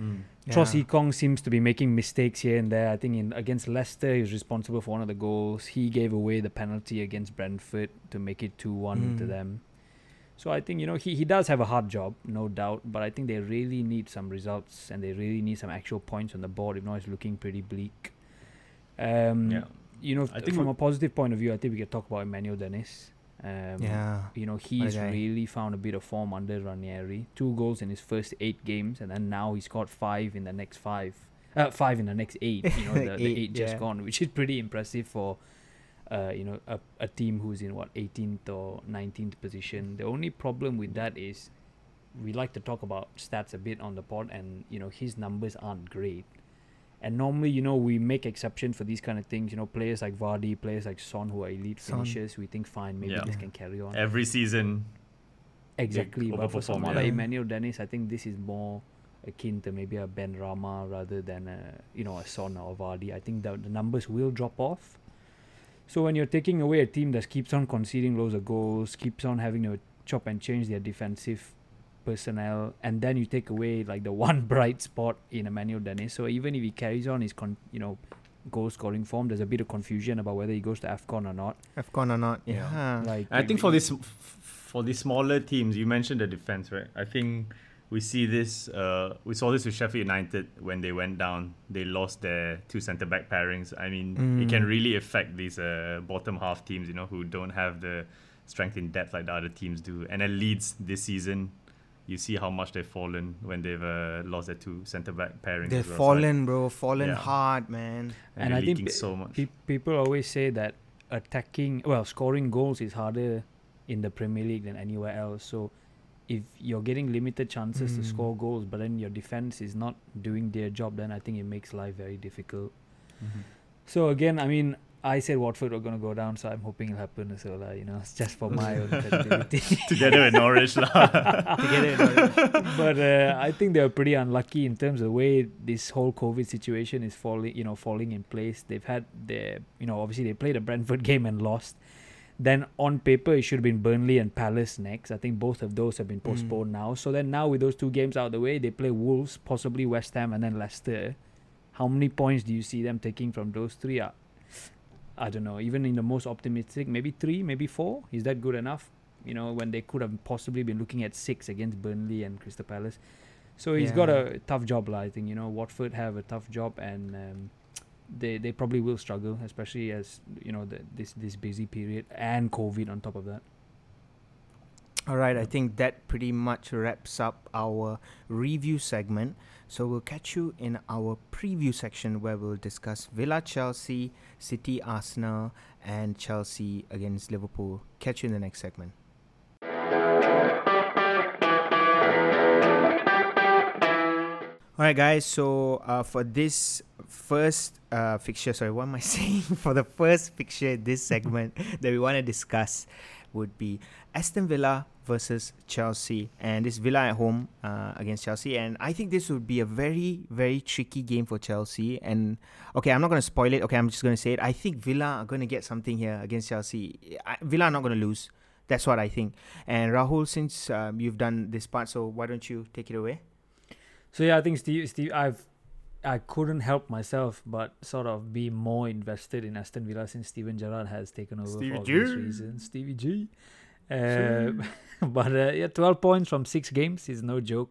Mm. Tross Kong seems to be making mistakes here and there. I think in against Leicester, he was responsible for one of the goals. He gave away the penalty against Brentford to make it 2 1 to Mm. them. So I think, you know, he, he does have a hard job, no doubt. But I think they really need some results and they really need some actual points on the board. If not, it's looking pretty bleak. Um, Yeah. You know, I think from a positive point of view, I think we can talk about Emmanuel Dennis. Um, Yeah. you know, he's guy. really found a bit of form under Ranieri. Two goals in his first eight games, and then now he's got five in the next five. Uh, five in the next eight. You know, the, the Eight, eight just yeah. gone, which is pretty impressive for, uh, you know, a, a team who's in what 18th or 19th position. The only problem with that is, we like to talk about stats a bit on the pod, and you know his numbers aren't great. And normally, you know, we make exception for these kind of things. You know, players like Vardy, players like Son, who are elite Son. finishers, we think fine, maybe Yeah. this can carry on. Every season, Exactly, but for overperform, someone yeah. like Emmanuel Dennis, I think this is more akin to maybe a Benrahma rather than a you know a Son or Vardy. I think the, the numbers will drop off. So when you're taking away a team that keeps on conceding loads of goals, keeps on having to chop and change their defensive personnel, and then you take away like the one bright spot in Emmanuel Dennis. So even if he carries on his con- you know goal scoring form, there's a bit of confusion about whether he goes to Afcon or not. Afcon or not? Yeah. Yeah. Like I think for this for the smaller teams, you mentioned the defense, right? I think we see this. Uh, we saw this with Sheffield United when they went down. They lost their two centre back pairings. I mean, it can Mm. really affect these uh, bottom half teams, you know, who don't have the strength in depth like the other teams do. And at Leeds this season, you see how much they've fallen when they've uh, lost their two centre back pairings. They've as well. So I- fallen, bro. Fallen Yeah. hard, man. and, And I think leaking so much. Pe- people always say that attacking, well, scoring goals is harder in the Premier League than anywhere else. So if you're getting limited chances to Mm. score goals, but then your defense is not doing their job, then I think it makes life very difficult. Mhm. So again, I mean, I said Watford were going to go down, so I'm hoping it'll happen as well. lah, you know, it's just for my own credibility. Together with Norwich. lah. but uh, I think they were pretty unlucky in terms of the way this whole COVID situation is falling, you know, falling in place. They've had their, you know, obviously they played a Brentford game and lost. Then on paper it should have been Burnley and Palace next. I think both of those have been postponed now. So then now with those two games out of the way, they play Wolves, possibly West Ham, and then Leicester. How many points do you see them taking from those three? I don't know. Even in the most optimistic, maybe three, maybe four. Is that good enough? You know, when they could have possibly been looking at six against Burnley and Crystal Palace. So he's got a tough job, lah, I think. You know, Watford have a tough job, and um, they they probably will struggle, especially as you know the, this this busy period and COVID on top of that. All right, I think that pretty much wraps up our review segment. So we'll catch you in our preview section where we'll discuss Villa Chelsea, City Arsenal, and Chelsea against Liverpool. Catch you in the next segment. All right, guys. So uh, for this first uh, fixture, sorry, what am I saying? for the first fixture, this segment that we want to discuss would be Aston Villa versus Chelsea, and this Villa at home uh, against Chelsea. And I think this would be a very, very tricky game for Chelsea. And okay, I'm not going to spoil it. Okay, I'm just going to say it. I think Villa are going to get something here against Chelsea. I, Villa are not going to lose. That's what I think. And Rahul, since um, you've done this part, so why don't you take it away? So yeah, I think Steve, Steve, I've I couldn't help myself but sort of be more invested in Aston Villa since Steven Gerrard has taken over Stevie for obvious G. reasons. Stevie G. Uh, but uh, yeah, 12 points from six games is no joke.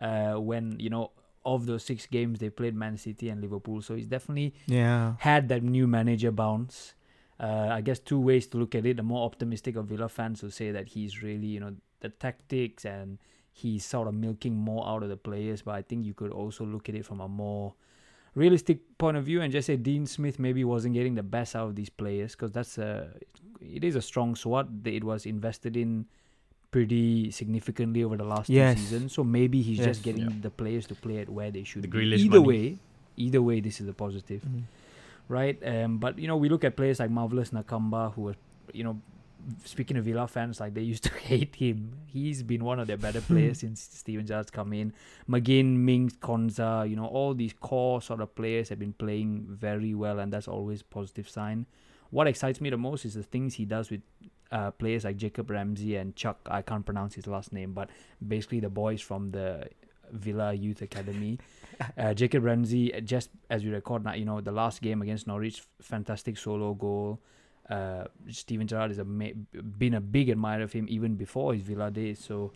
Uh, when you know of those six games they played Man City and Liverpool, so he's definitely Yeah. had that new manager bounce. Uh, I guess two ways to look at it. The more optimistic of Villa fans will say that he's really, you know, the tactics and he's sort of milking more out of the players. But I think you could also look at it from a more realistic point of view and just say Dean Smith maybe wasn't getting the best out of these players because that's a, it is a strong squad. that It was invested in pretty significantly over the last Yes. two seasons. So maybe he's Yes. just getting Yeah. the players to play at where they should The be. Grealish Either money. way, either way, this is a positive right? Um, but you know, we look at players like Marvelous Nakamba, who was you know, speaking of Villa fans, like they used to hate him. He's been one of their better players since Steven Gerrard's come in. McGinn, Mings, Konsa, you know, all these core sort of players have been playing very well, and that's always a positive sign. What excites me the most is the things he does with uh, players like Jacob Ramsey and Chuck. I can't pronounce his last name, but basically the boys from the Villa Youth Academy. Uh, Jacob Ramsey, just as we record now, you know, the last game against Norwich, fantastic solo goal. Uh, Steven Gerrard has been a big admirer of him even before his Villa days. So,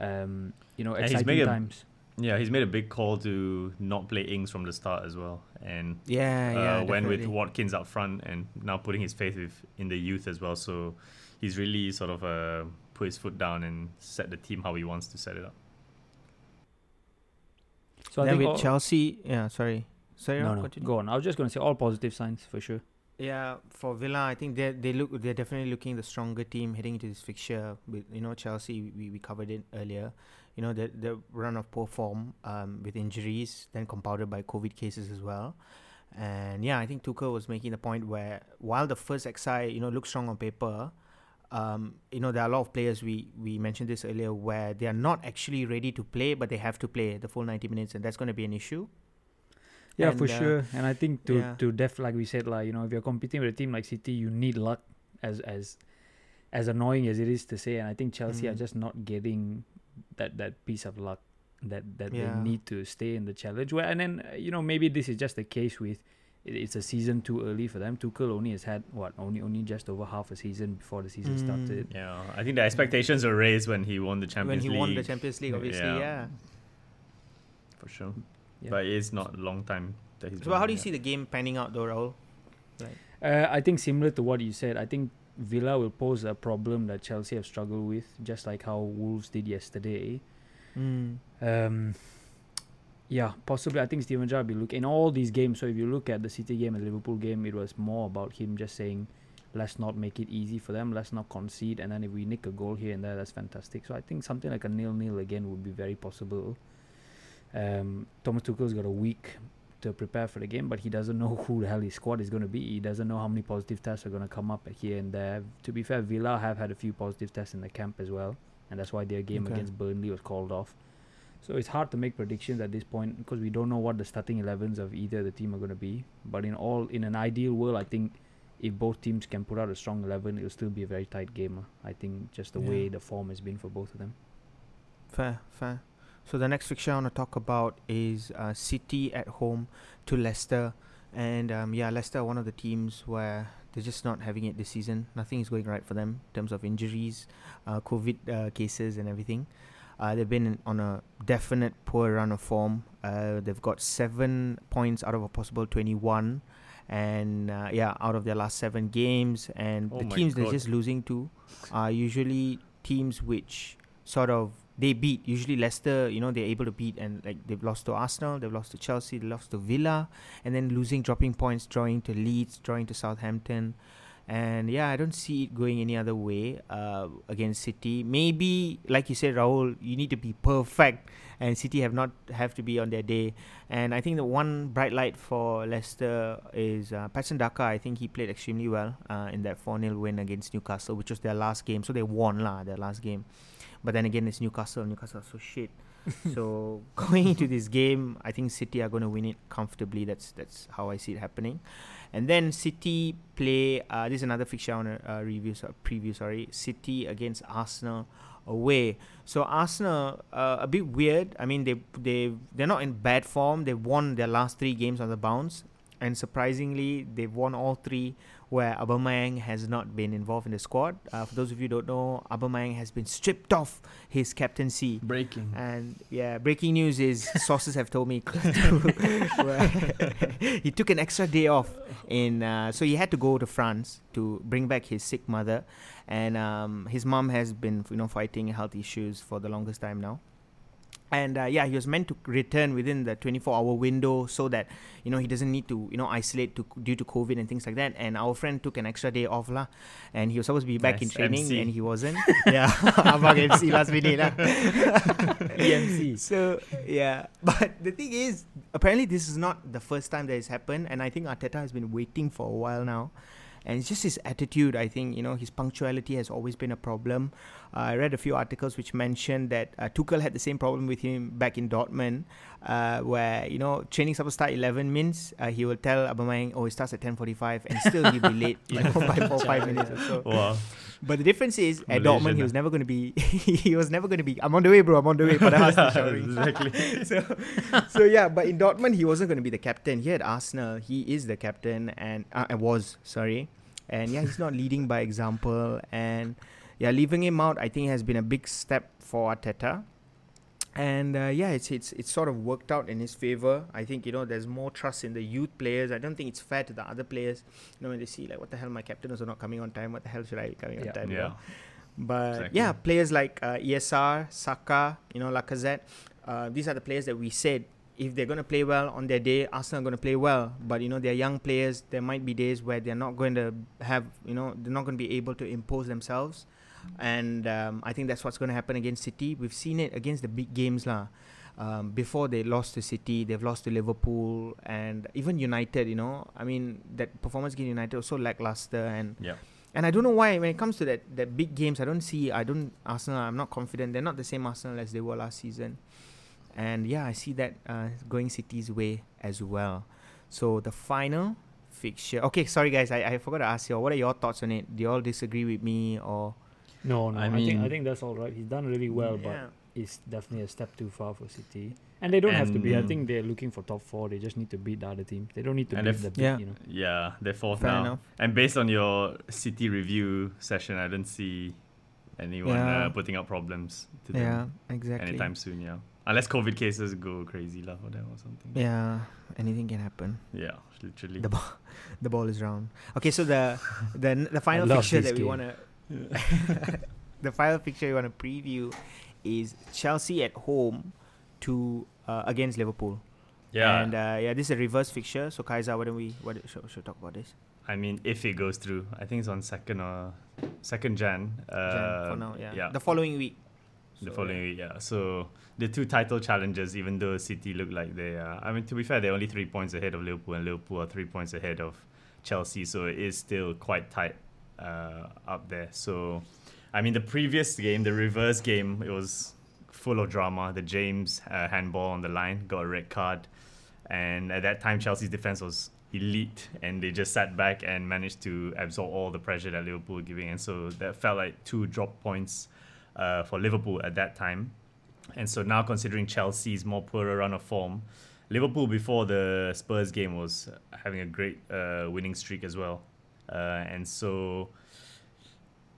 um, you know, And he's exciting a- times. Yeah, he's made a big call to not play Ings from the start as well, and Yeah, uh, yeah. went with. Watkins up front, and now putting his faith with, in the youth as well. So he's really sort of uh, put his foot down and set the team how he wants to set it up. So I then think with all- Chelsea, yeah, sorry. Sorry, no, no, continue. go on. I was just going to say all positive signs for sure. Yeah, for Villa, I think they they look they're definitely looking the stronger team heading into this fixture. With you know Chelsea, we, we covered it earlier. You know the the run of poor form um, with injuries, then compounded by COVID cases as well. And yeah, I think Tuchel was making the point where while the first XI you know looks strong on paper, um, you know there are a lot of players we we mentioned this earlier where they are not actually ready to play, but they have to play the full ninety minutes, and that's going to be an issue. Yeah, And, for uh, sure. And I think to yeah. to def like we said, like you know, if you're competing with a team like City, you need luck. As as as annoying as it is to say, and I think Chelsea are Mm. just not getting that that piece of luck that that Yeah. they need to stay in the challenge. Well, and then uh, you know maybe this is just the case with it- it's a season too early for them. Tuchel only has had what only only just over half a season before the season Mm. started. Yeah, I think the expectations were raised when he won the Champions. when he League. won the Champions League, obviously, Yeah. yeah. for sure. Yeah. But it's not a long time that he's. So been how do you there. see the game panning out, though, Rahul? Uh, I think similar to what you said, I think Villa will pose a problem that Chelsea have struggled with, just like how Wolves did yesterday. Mm. Um, yeah, possibly. I think Steven Gerrard will look in all these games. So if you look at the City game and Liverpool game, it was more about him just saying, "Let's not make it easy for them. Let's not concede." And then if we nick a goal here and there, that's fantastic. So I think something like a nil-nil again would be very possible. Um, Thomas Tuchel's got a week to prepare for the game, but he doesn't know who the hell his squad is going to be. He doesn't know how many positive tests are going to come up here and there. To be fair, Villa have had a few positive tests in the camp as well, and that's why their game Okay. against Burnley was called off. So it's hard to make predictions at this point because we don't know what the starting 11s of either the team are going to be. But in all, in an ideal world, I think if both teams can put out a strong 11, it'll still be a very tight game. ah. I think just the Yeah. way the form has been for both of them. Fair, fair. So the next fixture I want to talk about is uh, City at home to Leicester, and um, yeah, Leicester are one of the teams where they're just not having it this season. Nothing is going right for them in terms of injuries, uh, COVID uh, cases, and everything. Uh, they've been on a definite poor run of form. Uh, they've got seven points out of a possible twenty-one, and uh, yeah, out of their last seven games. And Oh the teams they're just losing to are usually teams which sort of they beat usually Leicester you know they're able to beat and like they've lost to Arsenal they've lost to Chelsea they lost to Villa and then losing dropping points drawing to Leeds drawing to Southampton. And yeah I don't see it going any other way uh, against City. Maybe like you said Rahul you need to be perfect and City have not have to be on their day. And I think the one bright light for Leicester is uh, Patson Daka. I think he played extremely well uh, in that 4-0 win against Newcastle which was their last game. So they won lah their last game but then again, it's Newcastle. Newcastle are so shit. so going into this game, I think City are going to win it comfortably. That's that's how I see it happening. And then City play. Uh, this is another fixture on a uh, review, so, preview. Sorry, City against Arsenal away. So Arsenal uh, a bit weird. I mean they they they're not in bad form. They've won their last three games on the bounce, and surprisingly, they've won all three where Aubameyang has not been involved in the squad. Uh, for those of you who don't know, Aubameyang has been stripped off his captaincy. Breaking. And yeah, breaking news is sources have told me he took an extra day off in, uh, so he had to go to France to bring back his sick mother, and um, his mom has been you know fighting health issues for the longest time now. And uh, yeah, he was meant to return within the 24-hour window so that you know he doesn't need to you know isolate to due to COVID and things like that. And our friend took an extra day off lah, and he was supposed to be back in training, MC. and he wasn't. yeah, abang MC last minute lah. EMC. So yeah, but the thing is, apparently this is not the first time that it's happened, and I think Arteta has been waiting for a while now, and it's just his attitude. I think you know his punctuality has always been a problem. Uh, I read a few articles which mentioned that uh, Tuchel had the same problem with him back in Dortmund, uh, where you know training supposed to start eleven minutes, uh, he will tell Aubameyang, oh, it starts at ten forty-five, and still he'll be late, know, by four five minutes or so. Wow. But the difference is at Malaysian, Dortmund he was never going to be he was never going to be I'm on the way bro I'm on the way but I asked exactly. so so yeah but in Dortmund he wasn't going to be the captain. He had Arsenal. He is the captain and uh, uh, was sorry. And yeah he's not leading by example. And yeah leaving him out I think has been a big step for Arteta and uh, yeah it's it's it's sort of worked out in his favor I think you know there's more trust in the youth players I don't think it's fair to the other players you know when they see like what the hell my captain is not coming on time what the hell should I be coming Yeah. on time Yeah. know? But Exactly. yeah, players like uh, ESR, Saka, you know, Lacazette, uh, these are the players that we said if they're going to play well on their day, Arsenal are going to play well. But you know, they're young players. There might be days where they're not going to have, you know, they're not going to be able to impose themselves. And um, I think that's what's going to happen against City. We've seen it against the big games, lah. Um, before they lost to City, they've lost to Liverpool and even United. You know, I mean, that performance against United was so lackluster and Yeah. and I don't know why when it comes to that that big games, I don't see I don't Arsenal. I'm not confident. They're not the same Arsenal as they were last season. And yeah, I see that uh, going City's way as well. So the final fixture. Okay, sorry guys, I, I forgot to ask you. What are your thoughts on it? Do you all disagree with me or? No, no. I I, think I think that's all right. He's done really well, Yeah. but it's definitely a step too far for City. And they don't have to be. I think they're looking for top four. They just need to beat the other teams. They don't need to And beat if- the big, Yeah. you know. Yeah, they're fourth Fair now. enough. And based on your City review session, I don't see anyone Yeah. uh, putting up problems to Yeah, them exactly. anytime soon. Yeah, unless COVID cases go crazy lah for them or something. Yeah, anything can happen. Yeah, literally. The ball, the ball is round. Okay, so the the the final love fixture this that we game. the final fixture we want to preview is Chelsea at home to uh, against Liverpool. yeah, And uh, yeah, this is a reverse fixture. So Kaiser, why don't we what should, should we talk about this? I mean, if it goes through, I think it's on second or second Jan. Uh, Jan, for now, yeah. yeah. The following week. the following week. Yeah, so the two title challengers, even though City look like they are, I mean, to be fair, they're only three points ahead of Liverpool, and Liverpool are three points ahead of Chelsea, so it is still quite tight uh, up there. So, I mean, the previous game, the reverse game, it was full of drama. The James uh, handball on the line got a red card, and at that time, Chelsea's defense was elite, and they just sat back and managed to absorb all the pressure that Liverpool were giving, and so that felt like two drop points uh, for Liverpool at that time. And so now, considering Chelsea's more poorer run of form, Liverpool before the Spurs game was having a great uh, winning streak as well. Uh, and so,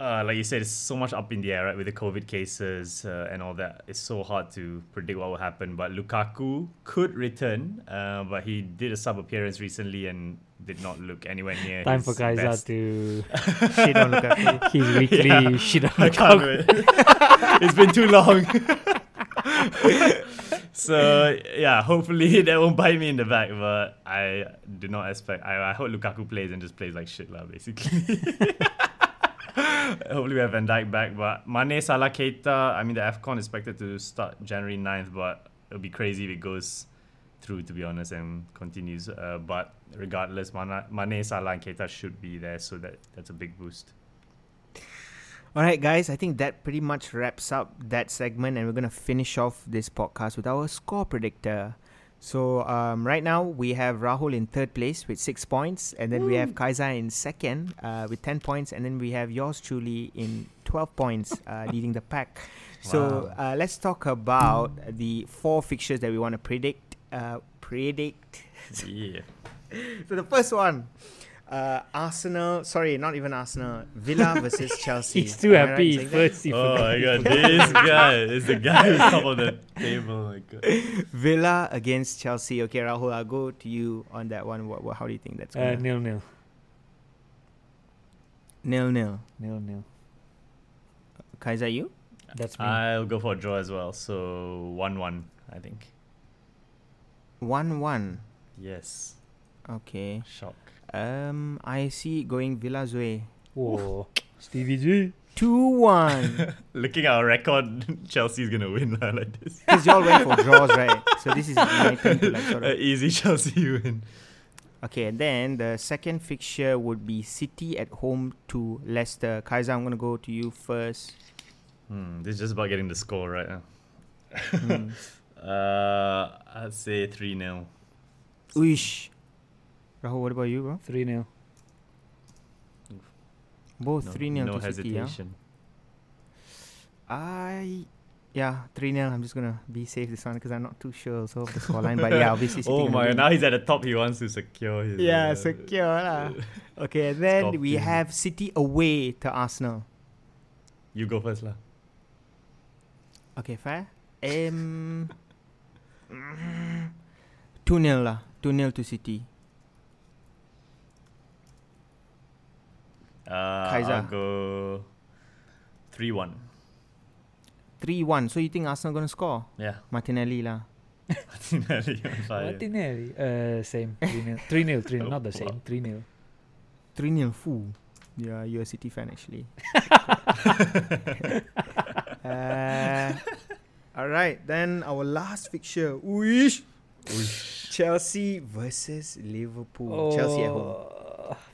uh, like you said, it's so much up in the air, right? With the COVID cases uh, and all that, it's so hard to predict what will happen. But Lukaku could return, uh, but he did a sub appearance recently and did not look anywhere near. Time for Kaiser to Shit on Lukaku. his weekly Yeah. shit on I can't Lukaku. do it. it's been too long. so yeah, hopefully that won't bite me in the back. But I do not expect. I, I hope Lukaku plays and just plays like shit lah, basically. Hopefully we have Van Dijk back, but Mane, Salah, Keita. I mean, the Afcon is expected to start January 9th, but it'll be crazy if it goes through, to be honest, and continues. Uh, but regardless, Mane, Mane, Salah, and Keita should be there, so that that's a big boost. All right, guys, I think that pretty much wraps up that segment, and we're going to finish off this podcast with our score predictor. So, um, right now we have Rahul in third place with six points, and then we have Kaiser in second uh, with 10 points, and then we have yours truly in 12 points, uh, leading the pack. So, uh, let's talk about the four fixtures that we want to predict. Uh, predict. Yeah. So, the first one. Uh, Arsenal, sorry, not even Arsenal. Villa versus Chelsea. He's too Am I right happy. First, he Oh my god, this guy is the guy who's top of the table. Oh my god. Villa against Chelsea. Okay, Rahul, I'll go to you on that one. What, what how do you think that's Uh, going? nil nil. nil nil. Nil nil. Kaiser, you? That's me. I'll go for a draw as well. So one-one, I think. One one. Yes. Okay. Shock. Um, I see it going Villa Zoe. Whoa. Stevie G. Two one. Looking at our record, Chelsea's gonna win lah, like this. Because y'all went for draws, right? So this is my turn to like sort An of. easy Chelsea win. Okay, and then the second fixture would be City at home to Leicester. Kaiser, I'm gonna go to you first. Hmm, this is just about getting the score right. Huh? Hmm. Uh, I'd say three 0 Uish. Rahul, what about you, bro? 3 0. Both 3 0 no to City, yeah? hesitation. I yeah, 3 0. I'm just gonna be safe this one because I'm not too sure also of the scoreline. But yeah, obviously City. Oh my! win. Now he's at the top. He wants to secure his. Yeah, uh, secure lah. Okay, and then we have City away to Arsenal. You go first, lah. Okay, fair. Um, 2 0 lah. 2 0 to City. Uh, Kaiser. I'll go three one. 3 1. So you think Arsenal gonna score? Yeah. Martinelli lah. Martinelli on fire. Martinelli. Uh, same. 3 0. 3 0. 3 0. Not the same. 3 0. 3 0 fool. Yeah, you're a City fan actually. uh, all right, then our last fixture. Wish. Chelsea versus Liverpool. Chelsea at home.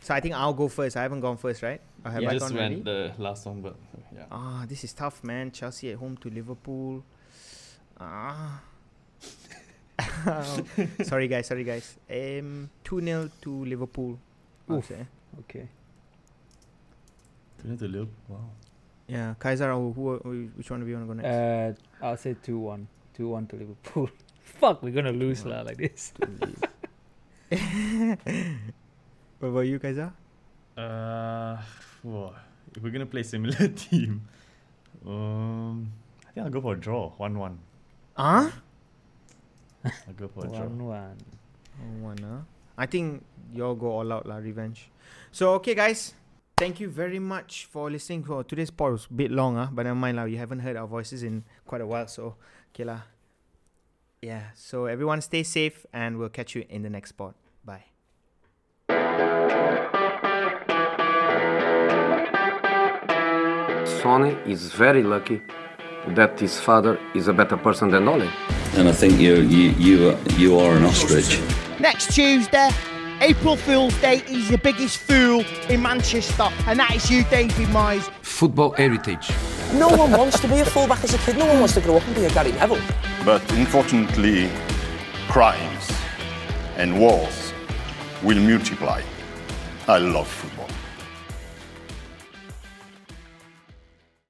So I think I'll go first. I haven't gone first, right? Or have I gone already? the last one, but yeah. Ah, this is tough, man. Chelsea at home to Liverpool. Ah. sorry, guys. Sorry, guys. Um, two 0 to Liverpool. I'll Oof. say. Okay. Turn to Liverpool. Wow. Yeah, Kaiser. Who, who, which one of you want to go next? Uh, I'll say 2 1. 2 1 to Liverpool. Fuck, we're gonna lose lah like this. what about you, Kaiser? Uh, whoa. if we're gonna play similar team, um, I think I'll go for a draw. One one. Huh? I'll go for a draw. 1 1. Oh, one, huh? I think y'all go all out, lah, revenge. So, okay, guys. Thank you very much for listening. For today's pod was a bit long, huh? but never mind, lah. You haven't heard our voices in quite a while, so okay, lah. Yeah. So everyone, stay safe, and we'll catch you in the next pod. Bye. Sonny is very lucky that his father is a better person than Ole. And I think you you you you are an ostrich. Next Tuesday, April Fool's Day, is the biggest fool in Manchester, and that is you, David Moyes. Football heritage. No one wants to be a fullback as a kid. No one wants to grow up and be a Gary Neville. But unfortunately, crimes and wars will multiply. I love football.